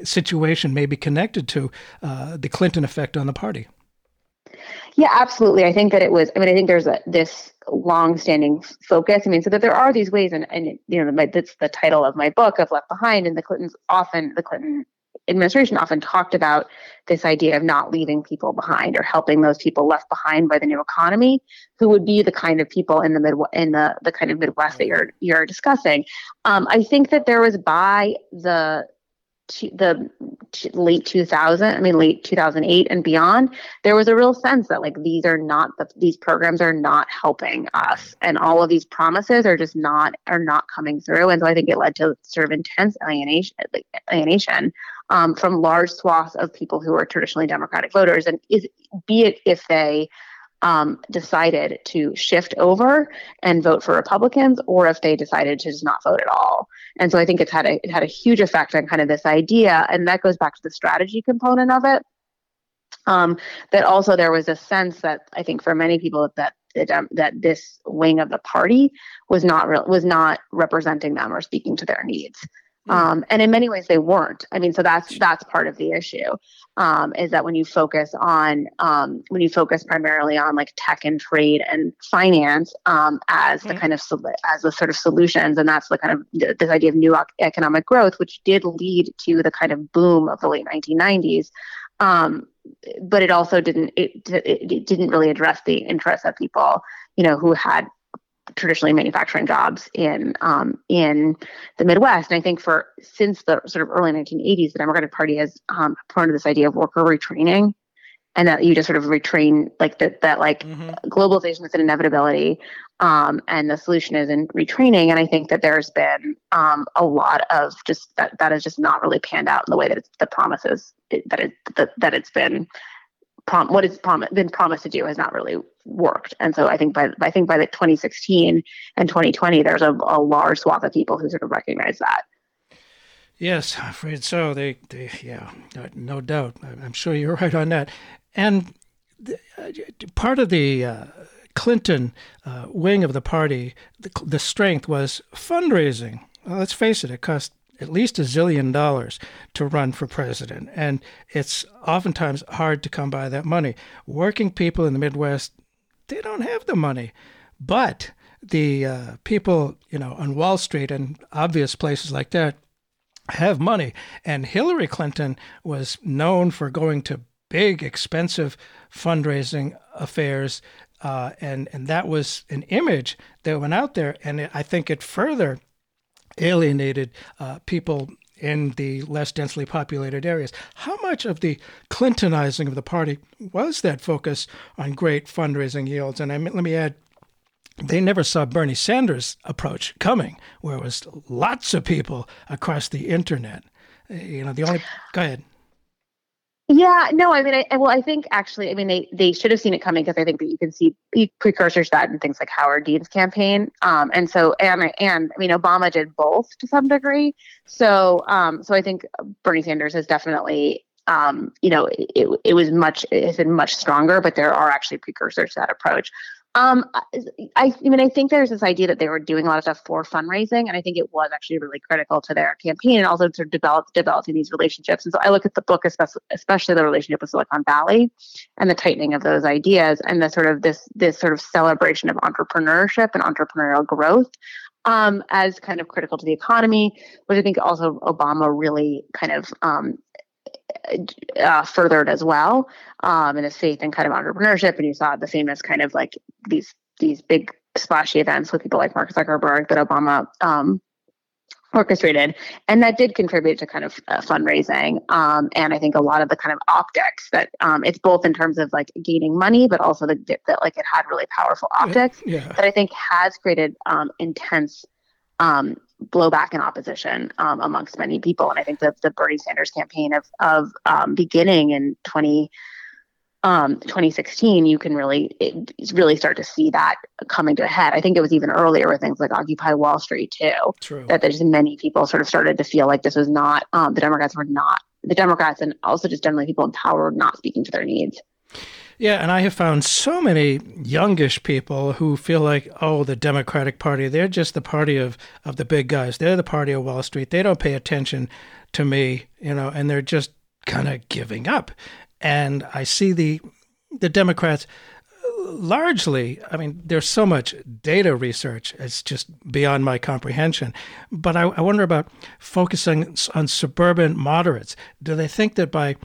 situation may be connected to uh, the Clinton effect on the party? Yeah, absolutely. I think that it was. I mean, I think there's a this long-standing focus. I mean, so that there are these ways, and and you know, my, that's the title of my book of Left Behind. And the Clintons often, the Clinton administration often talked about this idea of not leaving people behind or helping those people left behind by the new economy, who would be the kind of people in the mid in the the kind of Midwest that you're you're discussing. Um, I think that there was by the the late 2000 i mean late 2008 and beyond there was a real sense that like these are not the, these programs are not helping us. And all of these promises are just not are not coming through. And so i think it led to sort of intense alienation alienation um, from large swaths of people who are traditionally democratic voters. And is be it if they um, decided to shift over and vote for Republicans, or if they decided to just not vote at all. And so I think it's had a it had a huge effect on kind of this idea, and that goes back to the strategy component of it. Um, that also there was a sense that I think for many people that that, um, that this wing of the party was not real was not representing them or speaking to their needs. Um, and in many ways they weren't. I mean, so that's that's part of the issue um, is that when you focus on um, when you focus primarily on like tech and trade and finance um, as the kind of as the sort of solutions, and that's the kind of this idea of new economic growth, which did lead to the kind of boom of the late 1990s. Um, but it also didn't it, it didn't really address the interests of people you know who had traditionally manufacturing jobs in um, in the Midwest. And I think for since the sort of early 1980s, the Democratic Party has um, promoted this idea of worker retraining, and that you just sort of retrain like that that like mm-hmm. globalization is an inevitability, um, and the solution is in retraining. And I think that there's been um, a lot of just that that has just not really panned out in the way that it's the promises that it that, that it's been prom- what it's prom- been promised to do has not really worked. And so I think by I think by the 2016 and 2020, there's a, a large swath of people who sort of recognize that. Yes, I'm afraid so. They, they, yeah, no doubt. I'm sure you're right on that. And the, uh, part of the uh, Clinton uh, wing of the party, the, the strength was fundraising. Well, let's face it, it cost at least a zillion dollars to run for president. And it's oftentimes hard to come by that money. Working people in the Midwest, they don't have the money. But the uh, people, you know, on Wall Street and obvious places like that have money. And Hillary Clinton was known for going to big, expensive fundraising affairs. Uh, and, and that was an image that went out there. And it, I think it further alienated uh, people in the less densely populated areas. How much of the Clintonizing of the party was that focus on great fundraising yields? And I mean, let me add, they never saw Bernie Sanders' approach coming, where it was lots of people across the internet. You know, the only go ahead. Yeah, no, I mean, I, well, I think actually, I mean, they they should have seen it coming because I think that you can see precursors to that in things like Howard Dean's campaign, um, and so and and I mean, Obama did both to some degree. So, um, so I think Bernie Sanders has definitely, um, you know, it, it was much it has been much stronger, but there are actually precursors to that approach. Um, I, I mean, I think there's this idea that they were doing a lot of stuff for fundraising, and I think it was actually really critical to their campaign and also to develop developing these relationships. And so I look at the book, especially especially the relationship with Silicon Valley, and the tightening of those ideas, and the sort of this this sort of celebration of entrepreneurship and entrepreneurial growth um, as kind of critical to the economy, which I think also Obama really kind of um, uh, furthered as well um, in his faith in kind of entrepreneurship. And you saw the famous kind of like these these big splashy events with people like Mark Zuckerberg that Obama um, orchestrated, and that did contribute to kind of uh, fundraising. Um, and I think a lot of the kind of optics that um, it's both in terms of like gaining money, but also the, that like it had really powerful optics yeah. that I think has created um, intense um, blowback and opposition um, amongst many people. And I think that the Bernie Sanders campaign of of um, beginning in 20, um, 2016, you can really it, really start to see that coming to a head. I think it was even earlier with things like Occupy Wall Street too. True. That there's many people sort of started to feel like this was not um, the Democrats were not the Democrats and also just generally people in power not speaking to their needs. Yeah, and I have found so many youngish people who feel like, oh, the Democratic Party, they're just the party of, of the big guys. They're the party of Wall Street. They don't pay attention to me, you know, and they're just kind of giving up. And I see the the Democrats uh, largely, I mean, there's so much data research, it's just beyond my comprehension. But I, I, wonder about focusing on suburban moderates. Do they think that by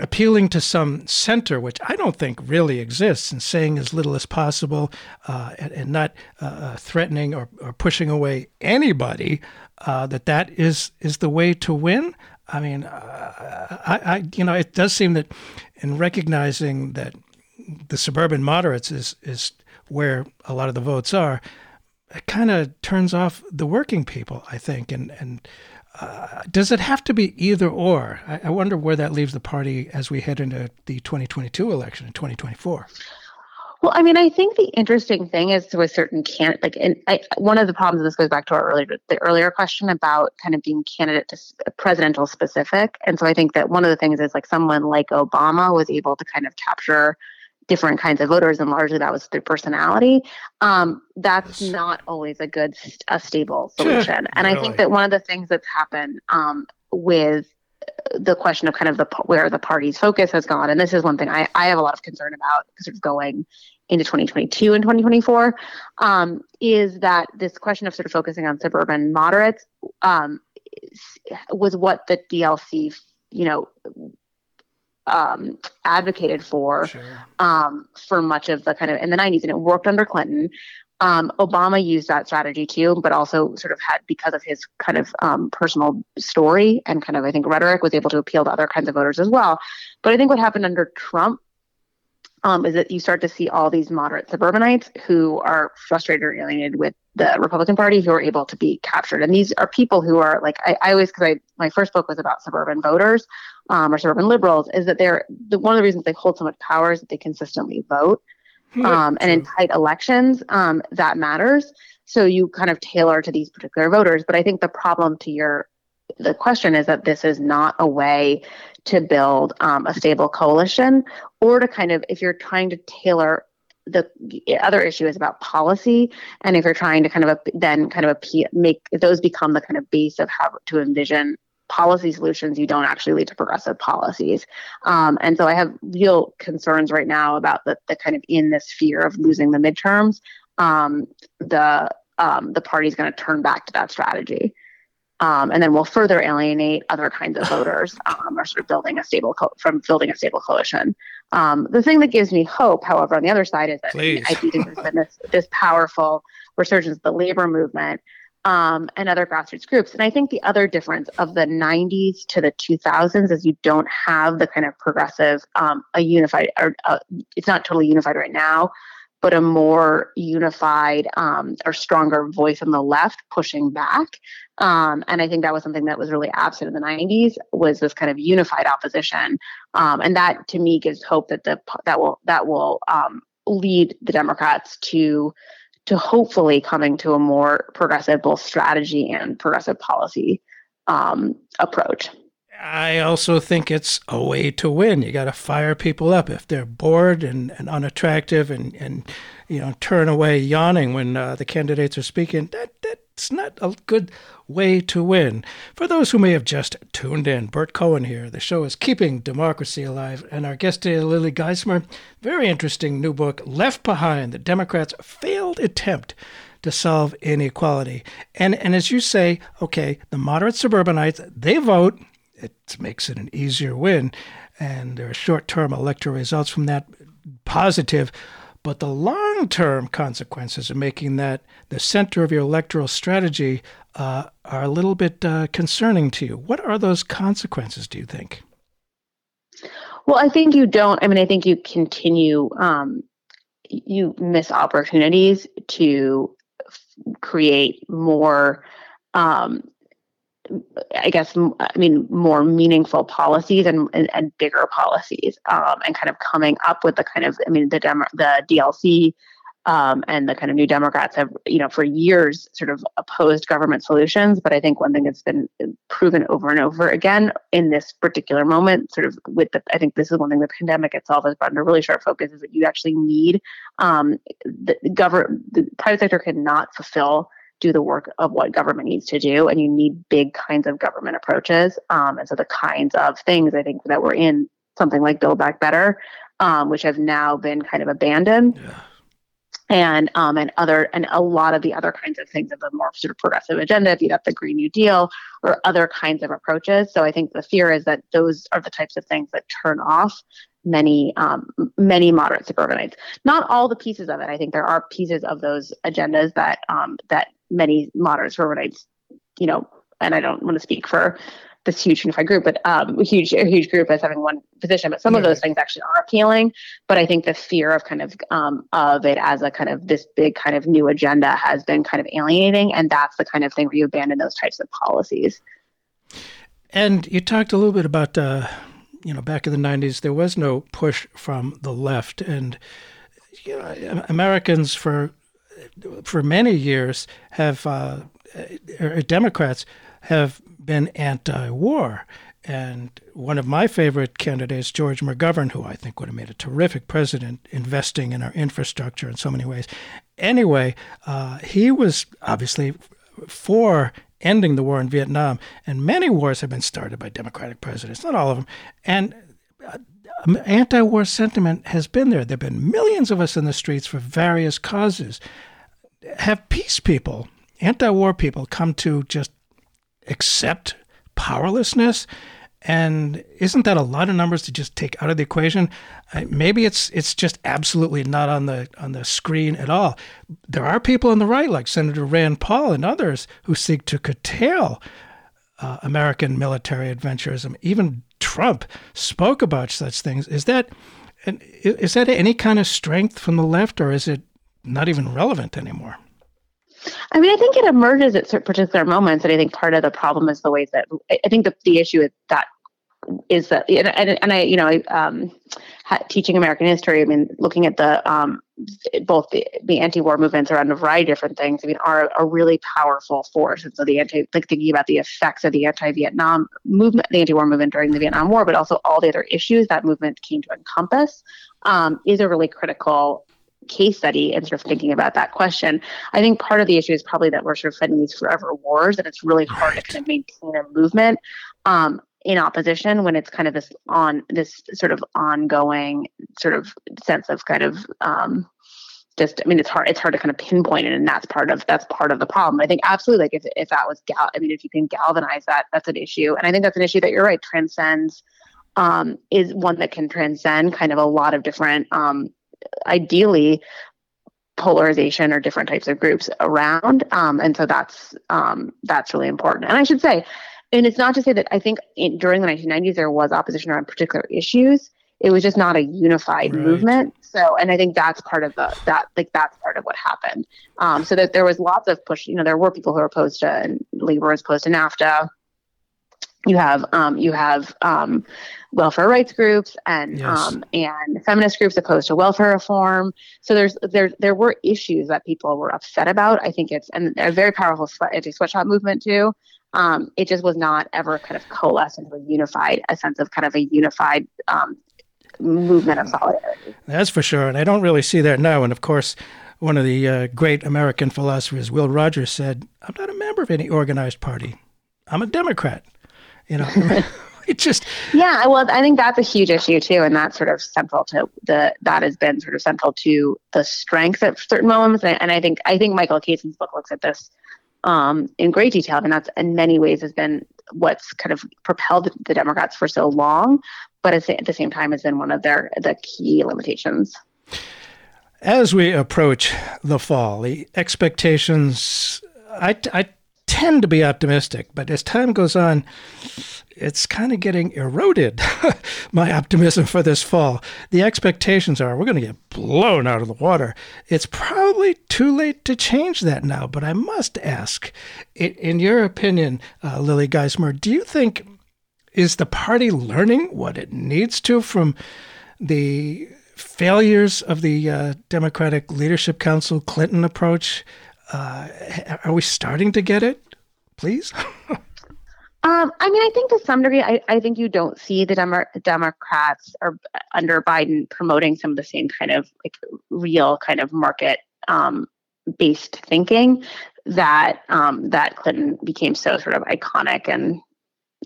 appealing to some center, which I don't think really exists, and saying as little as possible uh, and, and, not uh, uh, threatening or, or, pushing away anybody, uh, that that is is the way to win? I mean, uh, I, I, you know, it does seem that in recognizing that the suburban moderates is is where a lot of the votes are. It kind of turns off the working people, I think, and and does it have to be either or? I, I, wonder where that leaves the party as we head into the 2022 election in 2024. Well, I mean, I think the interesting thing is to a certain can like, and I, one of the problems. This goes back to our earlier the earlier question about kind of being candidate to presidential specific, and so I think that one of the things is like someone like Obama was able to kind of capture different kinds of voters, and largely that was through personality. Um, that's not always a good, a stable solution. and really? I think that one of the things that's happened um, with the question of kind of the where the party's focus has gone, and this is one thing I, I have a lot of concern about sort of going into 2022 and 2024, um, is that this question of sort of focusing on suburban moderates um, was what the DLC, you know, um, advocated for sure. um, for much of the kind of in the 90s, and it worked under Clinton. Um, Obama used that strategy too, but also sort of had because of his kind of um, personal story and kind of I think rhetoric was able to appeal to other kinds of voters as well. But I think what happened under Trump um, is that you start to see all these moderate suburbanites who are frustrated or alienated with the Republican Party who are able to be captured. And these are people who are like I, I always because I my first book was about suburban voters um, or suburban liberals is that they're the, one of the reasons they hold so much power is that they consistently vote. Um, and in tight elections, um, that matters. So you kind of tailor to these particular voters. But I think the problem to your the question is that this is not a way to build um, a stable coalition or to kind of if you're trying to tailor the other issue is about policy and if you're trying to kind of then kind of make those become the kind of base of how to envision policy solutions you don't actually lead to progressive policies. Um, and so i have real concerns right now about the, the kind of in this fear of losing the midterms um, the um, the party's going to turn back to that strategy um, and then we'll further alienate other kinds of voters um, or sort of building a stable co- from building a stable coalition. Um, the thing that gives me hope, however, on the other side is that Please. I think there's been this, this powerful resurgence of the labor movement um, and other grassroots groups. And I think the other difference of the 90s to the 2000s is you don't have the kind of progressive, um, a unified, or uh, it's not totally unified right now, but a more unified um, or stronger voice on the left pushing back. Um, and I think that was something that was really absent in the 90s was this kind of unified opposition. Um, and that to me gives hope that the that will that will um, lead the Democrats to to hopefully coming to a more progressive both strategy and progressive policy um, approach. I also think it's a way to win. You got to fire people up if they're bored and, and unattractive and, and you know turn away yawning when uh, the candidates are speaking. That that's not a good way to win. For those who may have just tuned in, Burt Cohen here. The show is Keeping Democracy Alive, and our guest today, Lily Geismer. Very interesting new book, Left Behind: The Democrats' Failed Attempt to solve inequality. And and as you say, okay, the moderate suburbanites they vote it makes it an easier win. And there are short term electoral results from that positive. But the long term consequences of making that the center of your electoral strategy uh, are a little bit uh, concerning to you. What are those consequences, do you think? Well, I think you don't. I mean, I think you continue, um, you miss opportunities to f- create more um, I guess, I mean, more meaningful policies and, and, and bigger policies, um, and kind of coming up with the kind of, I mean, the Demo- the DLC um, and the kind of New Democrats have, you know, for years sort of opposed government solutions. But I think one thing that's been proven over and over again in this particular moment, sort of with the, I think this is one thing the pandemic itself has brought into really sharp focus is that you actually need um, the government, the private sector cannot fulfill do the work of what government needs to do and you need big kinds of government approaches um, and so the kinds of things i think that we're in something like build back better um, which have now been kind of abandoned. Yeah. And um, and other and a lot of the other kinds of things of the more sort of progressive agenda, be that the Green New Deal or other kinds of approaches. So I think the fear is that those are the types of things that turn off many um, many moderate suburbanites. Not all the pieces of it. I think there are pieces of those agendas that um, that many moderate I, you know, and I don't want to speak for this huge unified group, but um, a huge a huge group as having one position. But some of those things actually are appealing. But I think the fear of kind of um, of it as a kind of this big kind of new agenda has been kind of alienating, and that's the kind of thing where you abandon those types of policies. And you talked a little bit about uh, you know, back in the 90s, there was no push from the left. And you know, Americans for for many years have, uh, er, Democrats have been anti-war. And one of my favorite candidates, George McGovern, who I think would have made a terrific president, investing in our infrastructure in so many ways. Anyway, uh, he was obviously for ending the war in Vietnam. And many wars have been started by Democratic presidents, not all of them. And uh, anti war sentiment has been there. There have been millions of us in the streets for various causes. Have peace people, anti war people, come to just accept powerlessness and isn't that a lot of numbers to just take out of the equation? Maybe it's it's just absolutely not on the on the screen at all. There are people on the right, like Senator Rand Paul and others, who seek to curtail uh, American military adventurism. Even Trump spoke about such things. Is that is that any kind of strength from the left, or is it not even relevant anymore? I mean, I think it emerges at certain particular moments, and I think part of the problem is the ways that I think the, the issue is that is that and, and I you know um, teaching American history I mean looking at the um, both the, the anti-war movements around a variety of different things I mean are a really powerful force and so the anti like thinking about the effects of the anti-Vietnam movement the anti-war movement during the Vietnam War but also all the other issues that movement came to encompass um, is a really critical case study and sort of thinking about that question. I think part of the issue is probably that we're sort of fighting these forever wars and it's really hard right. to kind of maintain a movement. Um, in opposition when it's kind of this on this sort of ongoing sort of sense of kind of um, just I mean it's hard it's hard to kind of pinpoint it and that's part of that's part of the problem. I think absolutely like if if that was gal I mean if you can galvanize that that's an issue and I think that's an issue that you're right transcends um, is one that can transcend kind of a lot of different um, ideally polarization or different types of groups around um, and so that's um, that's really important and I should say and it's not to say that I think in, during the 1990s there was opposition around particular issues. It was just not a unified right. movement. So, and I think that's part of the that like that's part of what happened. Um, so that there was lots of push. You know, there were people who were opposed to and labor was opposed to NAFTA. You have um, you have um, welfare rights groups and yes. um, and feminist groups opposed to welfare reform. So there's there there were issues that people were upset about. I think it's and a very powerful anti sweatshop movement too um, it just was not ever kind of coalesced into a unified, a sense of kind of a unified um, movement of solidarity. That's for sure. And I don't really see that now. And of course, one of the uh, great American philosophers, Will Rogers, said, I'm not a member of any organized party. I'm a Democrat. You know, it just. Yeah, well, I think that's a huge issue too. And that's sort of central to the, that has been sort of central to the strength at certain moments. And I, and I think, I think Michael Kazin's book looks at this um, in great detail. And that's in many ways has been what's kind of propelled the Democrats for so long, but at the same time has been one of their the key limitations. As we approach the fall, the expectations, I, I tend to be optimistic, but as time goes on, it's kind of getting eroded, my optimism for this fall. The expectations are we're going to get blown out of the water. It's probably too late to change that now, but I must ask, in your opinion, uh, Lily Geismer, do you think is the party learning what it needs to from the failures of the uh, Democratic Leadership Council Clinton approach? Uh, are we starting to get it? Please. Um, I mean, I think to some degree, I, I think you don't see the Demo- Democrats or under Biden promoting some of the same kind of like real kind of market um, based thinking that um, that Clinton became so sort of iconic and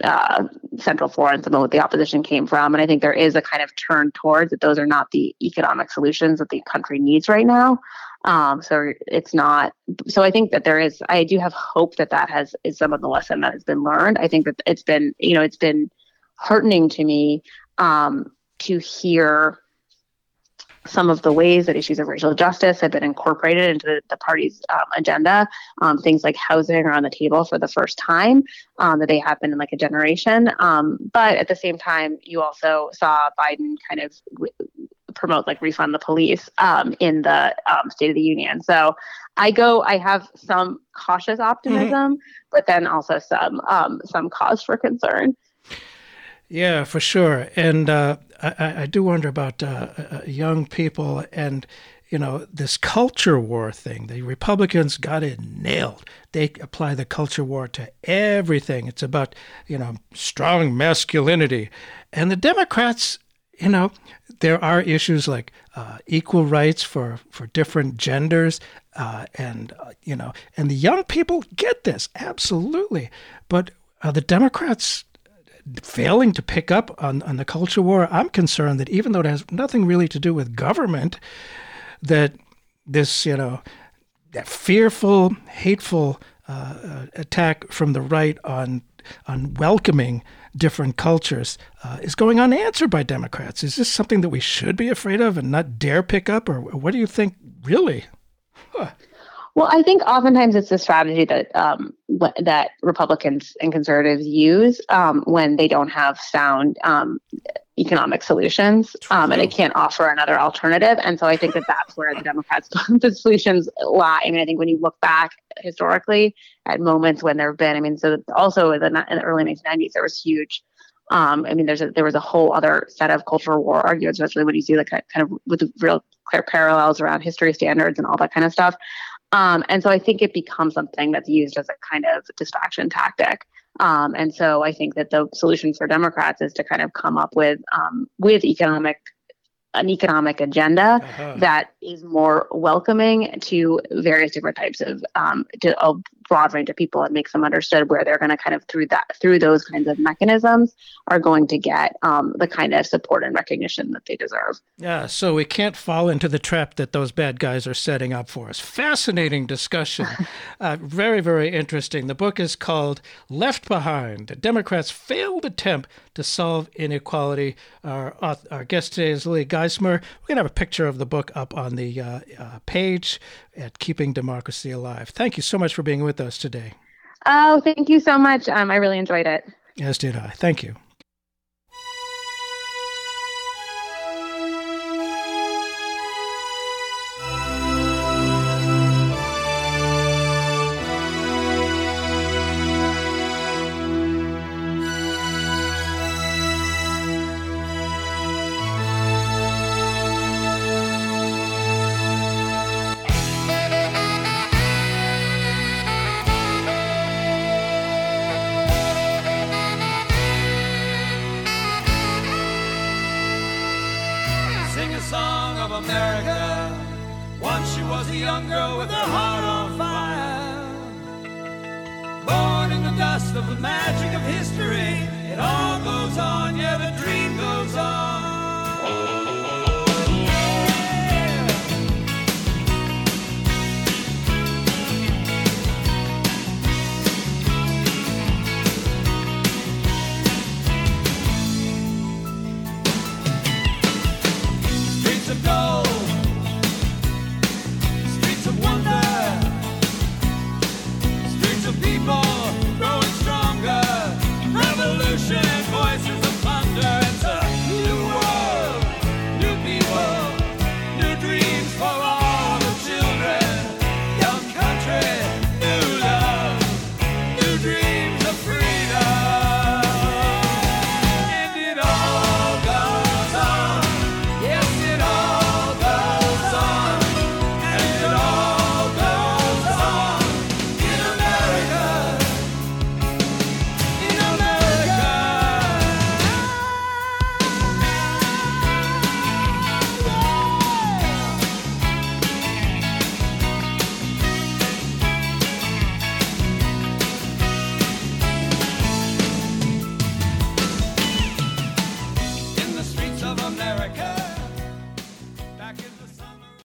uh, Central Florida, some of what the opposition came from. And I think there is a kind of turn towards that those are not the economic solutions that the country needs right now. Um, so it's not. So I think that there is. I do have hope that that has is some of the lesson that has been learned. I think that it's been, you know, it's been heartening to me um, to hear some of the ways that issues of racial justice have been incorporated into the, the party's um, agenda. Um, things like housing are on the table for the first time, um, that they happen in like a generation. Um, but at the same time, you also saw Biden kind of promote like refund the police um, in the um, State of the Union. So I go, I have some cautious optimism, mm-hmm. but then also some some cause for concern. Yeah, for sure. And uh, I, I, do wonder about uh, uh, young people and, you know, this culture war thing. The Republicans got it nailed. They apply the culture war to everything. It's about, you know, strong masculinity. And the Democrats, you know, there are issues like uh, equal rights for, for different genders. Uh, and, uh, you know, and the young people get this, absolutely. But the Democrats failing to pick up on, on the culture war, I'm concerned that even though it has nothing really to do with government, that this, you know, that fearful, hateful uh, uh attack from the right on on welcoming different cultures uh, is going unanswered by Democrats. Is this something that we should be afraid of and not dare pick up, or what do you think, really? Huh. Well, I think oftentimes it's a strategy that um, that Republicans and conservatives use um, when they don't have sound um, economic solutions, um, and it can't offer another alternative. And so I think that that's where the Democrats' the solutions lie. I mean, I think when you look back historically at moments when there have been, I mean, so also in the, in the early 1990s there was huge um, I mean, there's a, there was a whole other set of cultural war arguments, especially when you see like kind of with real clear parallels around history standards and all that kind of stuff. Um, and so I think it becomes something that's used as a kind of distraction tactic. Um, and so I think that the solution for Democrats is to kind of come up with um, with economic an economic agenda uh-huh. that is more welcoming to various different types of um, to a broad range of people and makes them understood where they're going to kind of through that through those kinds of mechanisms are going to get um, the kind of support and recognition that they deserve. Yeah, so we can't fall into the trap that those bad guys are setting up for us. Fascinating discussion, uh, very very interesting. The book is called "Left Behind: A Democrats' Failed Attempt to Solve Inequality." Our our guest today is Lily Geismer. We're going to have a picture of the book up on the uh, uh, page at Keeping Democracy Alive. Thank you so much for being with us today. Oh, thank you so much. Um, I really enjoyed it. As did I. Thank you.